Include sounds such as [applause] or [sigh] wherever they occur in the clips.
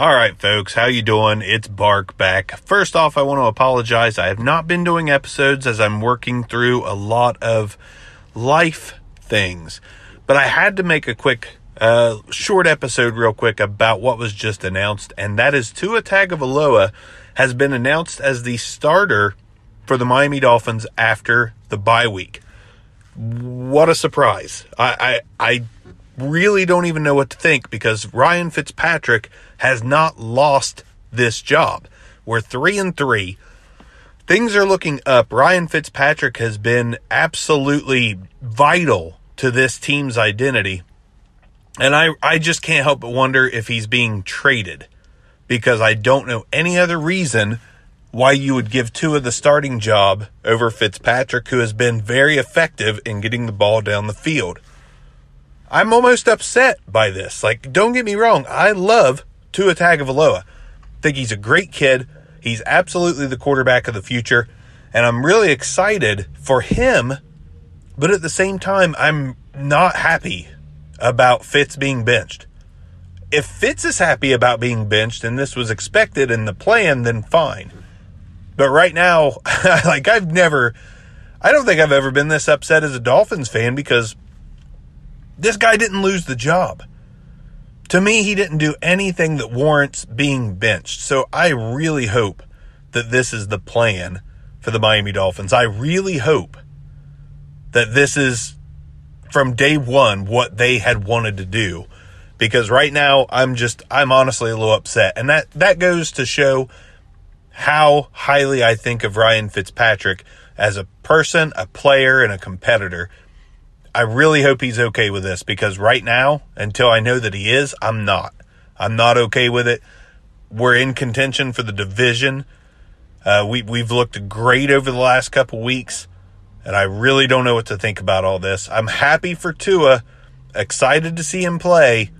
All right, folks, how you doing? It's Bark back. First off, I want to apologize. I have not been doing episodes as I'm working through a lot of life things, but I had to make a quick, uh, short episode real quick about what was just announced, and that is Tua Tagovailoa has been announced as the starter for the Miami Dolphins after the bye week. What a surprise! I, I, I really don't even know what to think because Ryan Fitzpatrick has not lost this job. We're three and three. Things are looking up. Ryan Fitzpatrick has been absolutely vital to this team's identity. And I, I just can't help but wonder if he's being traded because I don't know any other reason why you would give Tua the starting job over Fitzpatrick, who has been very effective in getting the ball down the field. I'm almost upset by this. Like, don't get me wrong, I love Tua Tagovailoa. Think he's a great kid. He's absolutely the quarterback of the future, and I'm really excited for him. But at the same time, I'm not happy about Fitz being benched. If Fitz is happy about being benched and this was expected in the plan, then fine. But right now, [laughs] like I've never, I don't think I've ever been this upset as a Dolphins fan because this guy didn't lose the job. To me, he didn't do anything that warrants being benched. So I really hope that this is the plan for the Miami Dolphins. I really hope that this is from day one what they had wanted to do. Because right now I'm just I'm honestly a little upset. And that that goes to show how highly I think of Ryan Fitzpatrick as a person, a player, and a competitor. I really hope he's okay with this because right now, until I know that he is, I'm not. I'm not okay with it. We're in contention for the division. Uh, we we've looked great over the last couple weeks, and I really don't know what to think about all this. I'm happy for Tua, excited to see him play,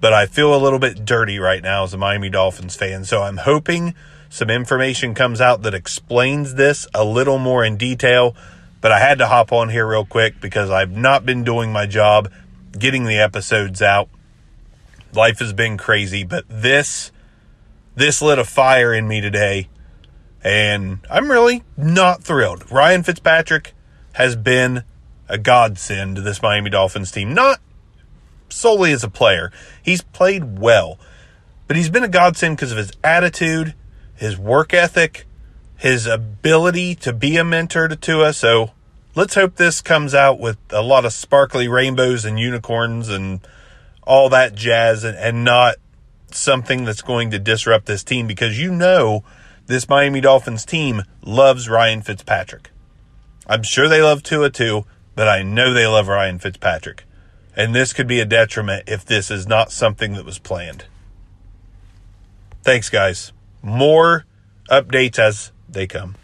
but I feel a little bit dirty right now as a Miami Dolphins fan. So I'm hoping some information comes out that explains this a little more in detail but I had to hop on here real quick because I've not been doing my job getting the episodes out. Life has been crazy, but this this lit a fire in me today and I'm really not thrilled. Ryan Fitzpatrick has been a godsend to this Miami Dolphins team, not solely as a player. He's played well, but he's been a godsend because of his attitude, his work ethic, his ability to be a mentor to Tua. So let's hope this comes out with a lot of sparkly rainbows and unicorns and all that jazz and, and not something that's going to disrupt this team because you know this Miami Dolphins team loves Ryan Fitzpatrick. I'm sure they love Tua too, but I know they love Ryan Fitzpatrick. And this could be a detriment if this is not something that was planned. Thanks, guys. More updates as they come.